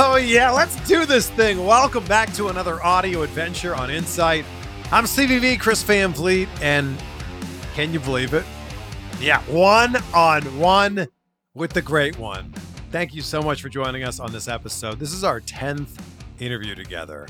Oh, yeah, let's do this thing. Welcome back to another audio adventure on Insight. I'm CVV, Chris Van Vliet, and can you believe it? Yeah, one on one with the great one. Thank you so much for joining us on this episode. This is our 10th interview together.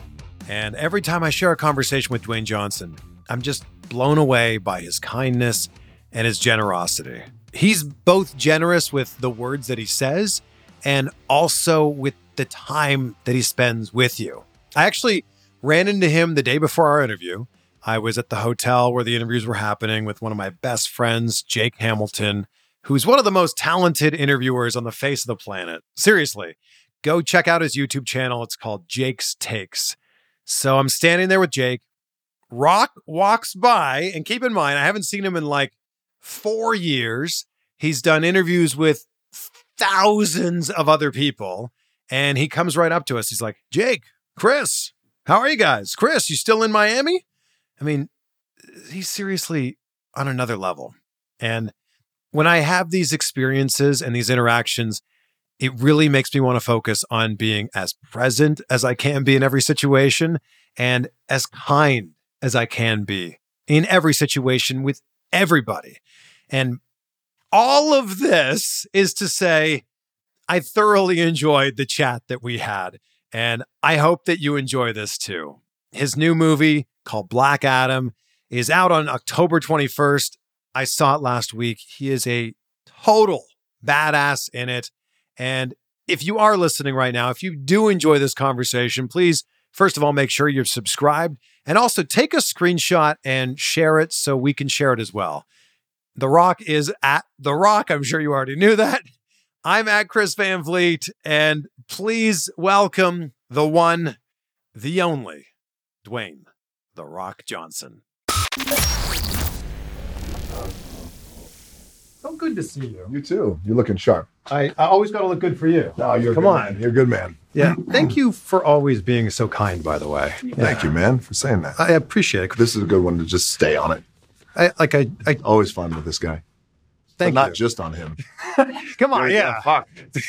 And every time I share a conversation with Dwayne Johnson, I'm just blown away by his kindness and his generosity. He's both generous with the words that he says and also with the time that he spends with you. I actually ran into him the day before our interview. I was at the hotel where the interviews were happening with one of my best friends, Jake Hamilton, who's one of the most talented interviewers on the face of the planet. Seriously, go check out his YouTube channel. It's called Jake's Takes. So I'm standing there with Jake. Rock walks by, and keep in mind, I haven't seen him in like four years. He's done interviews with thousands of other people, and he comes right up to us. He's like, Jake, Chris, how are you guys? Chris, you still in Miami? I mean, he's seriously on another level. And when I have these experiences and these interactions, it really makes me want to focus on being as present as I can be in every situation and as kind as I can be in every situation with everybody. And all of this is to say, I thoroughly enjoyed the chat that we had. And I hope that you enjoy this too. His new movie called Black Adam is out on October 21st. I saw it last week. He is a total badass in it. And if you are listening right now, if you do enjoy this conversation, please, first of all, make sure you're subscribed and also take a screenshot and share it so we can share it as well. The Rock is at The Rock. I'm sure you already knew that. I'm at Chris Van Vliet, and please welcome the one, the only, Dwayne The Rock Johnson. So good to see you. You too. You're looking sharp. I, I always got to look good for you. No, you're Come good on. man. You're a good man. Yeah. Thank you for always being so kind, by the way. Thank you, man, for saying that. I appreciate it. This is a good one to just stay on it. I, like I, I Always fun with this guy. Thank but not you. just on him. Come on, yeah. Fuck.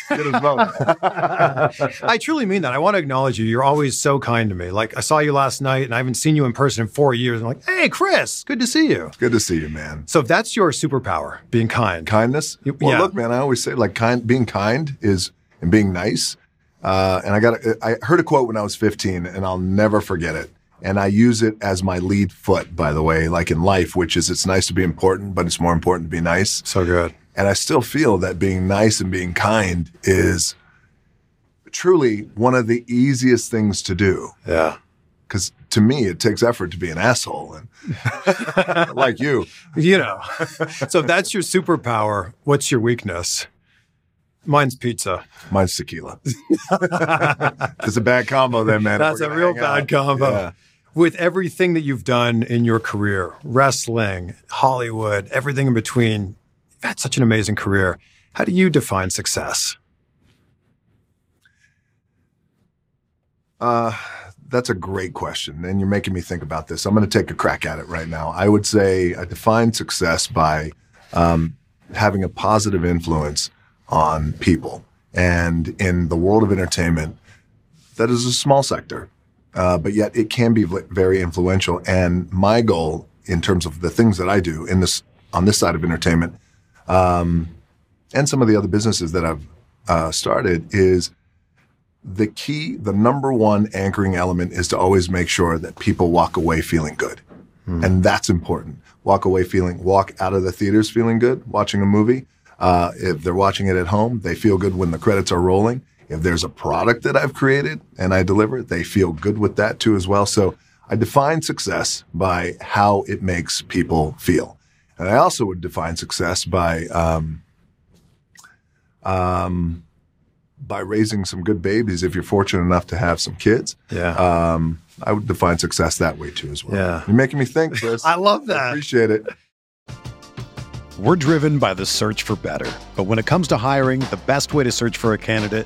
Get us both. I truly mean that. I want to acknowledge you. You're always so kind to me. Like I saw you last night, and I haven't seen you in person in four years. I'm like, hey, Chris, good to see you. good to see you, man. So if that's your superpower, being kind. Kindness. You- Well, yeah. look, man. I always say like kind. Being kind is and being nice. Uh, and I got. I heard a quote when I was 15, and I'll never forget it. And I use it as my lead foot, by the way, like in life, which is it's nice to be important, but it's more important to be nice. So good. And I still feel that being nice and being kind is truly one of the easiest things to do. Yeah. Because to me, it takes effort to be an asshole. And like you, You know. so if that's your superpower, what's your weakness? Mine's pizza. mine's tequila. it's a bad combo, then, man. That's a real hang out. bad combo. Yeah. With everything that you've done in your career, wrestling, Hollywood, everything in between, you've had such an amazing career. How do you define success? Uh, that's a great question. And you're making me think about this. I'm going to take a crack at it right now. I would say I define success by um, having a positive influence on people. And in the world of entertainment, that is a small sector, uh, but yet it can be very influential. And my goal in terms of the things that I do in this on this side of entertainment, um, and some of the other businesses that I've uh, started is the key, the number one anchoring element is to always make sure that people walk away feeling good. And that's important. Walk away feeling, walk out of the theaters feeling good, watching a movie. Uh, if they're watching it at home, they feel good when the credits are rolling. If there's a product that I've created and I deliver, they feel good with that too as well. So I define success by how it makes people feel. And I also would define success by, um, um, by raising some good babies if you're fortunate enough to have some kids. Yeah. Um, I would define success that way too as well. Yeah. You're making me think, Chris. I love I that. appreciate it. We're driven by the search for better. But when it comes to hiring, the best way to search for a candidate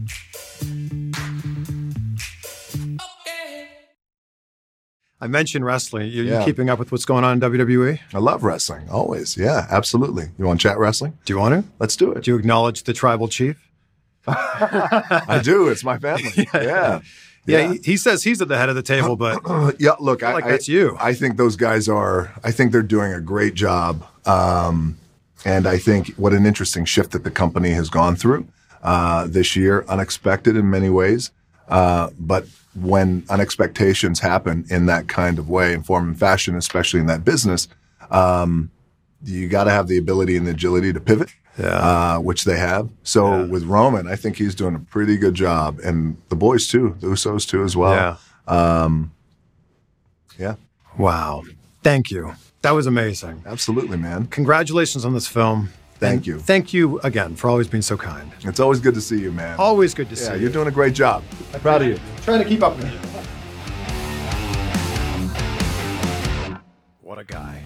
I mentioned wrestling. You, you Yeah. keeping up with what's going on in WWE? I love wrestling, always. Yeah, absolutely. You want to chat wrestling? Do you want to? Let's do it. Do you acknowledge the tribal chief? I do. It's my family. yeah. Yeah, He, he says he's at the head of the table, but yeah, look, I, like I- that's you. I think those guys are. I think they're doing a great job, um, and I think what an interesting shift that the company has gone through uh, this year, unexpected in many ways. Uh, but when unexpectations happen in that kind of way, in form and fashion, especially in that business, um, you got to have the ability and the agility to pivot. Uh, which they have. So with Roman, I think he's doing a pretty good job, and the boys too, the Usos too as well. yeah. yeah. Wow. Thank you. That was amazing. Absolutely, man. Congratulations on this film. Thank And you. Thank you again for always being so kind. It's always good to see you, man. Always good to yeah, see you're you. doing a great job. I'm proud of you. Trying to keep up with you. What a guy.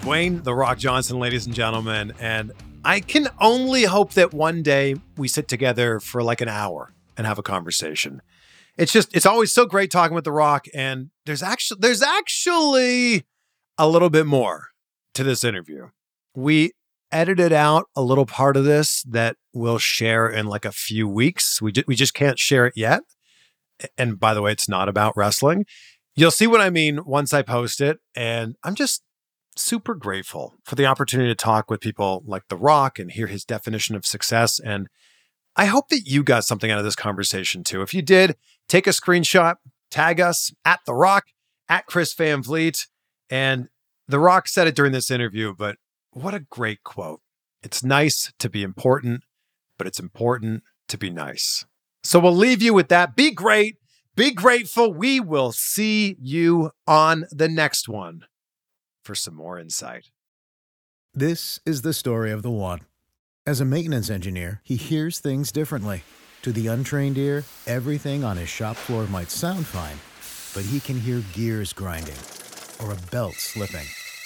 Dwayne The Rock Johnson, ladies and gentlemen. And I can only hope that one day we sit together for like an hour and have a conversation. It's just, it's always so great talking with The Rock. And there's actually, there's actually a little bit more to this interview. We edited out a little part of this that we'll share in like a few weeks. We, ju- we just can't share it yet. And by the way, it's not about wrestling. You'll see what I mean once I post it. And I'm just super grateful for the opportunity to talk with people like The Rock and hear his definition of success. And I hope that you got something out of this conversation too. If you did, take a screenshot, tag us at The Rock, at Chris Van Vliet. And The Rock said it during this interview, but what a great quote. It's nice to be important, but it's important to be nice. So we'll leave you with that. Be great. Be grateful. We will see you on the next one for some more insight. This is the story of the one. As a maintenance engineer, he hears things differently. To the untrained ear, everything on his shop floor might sound fine, but he can hear gears grinding or a belt slipping.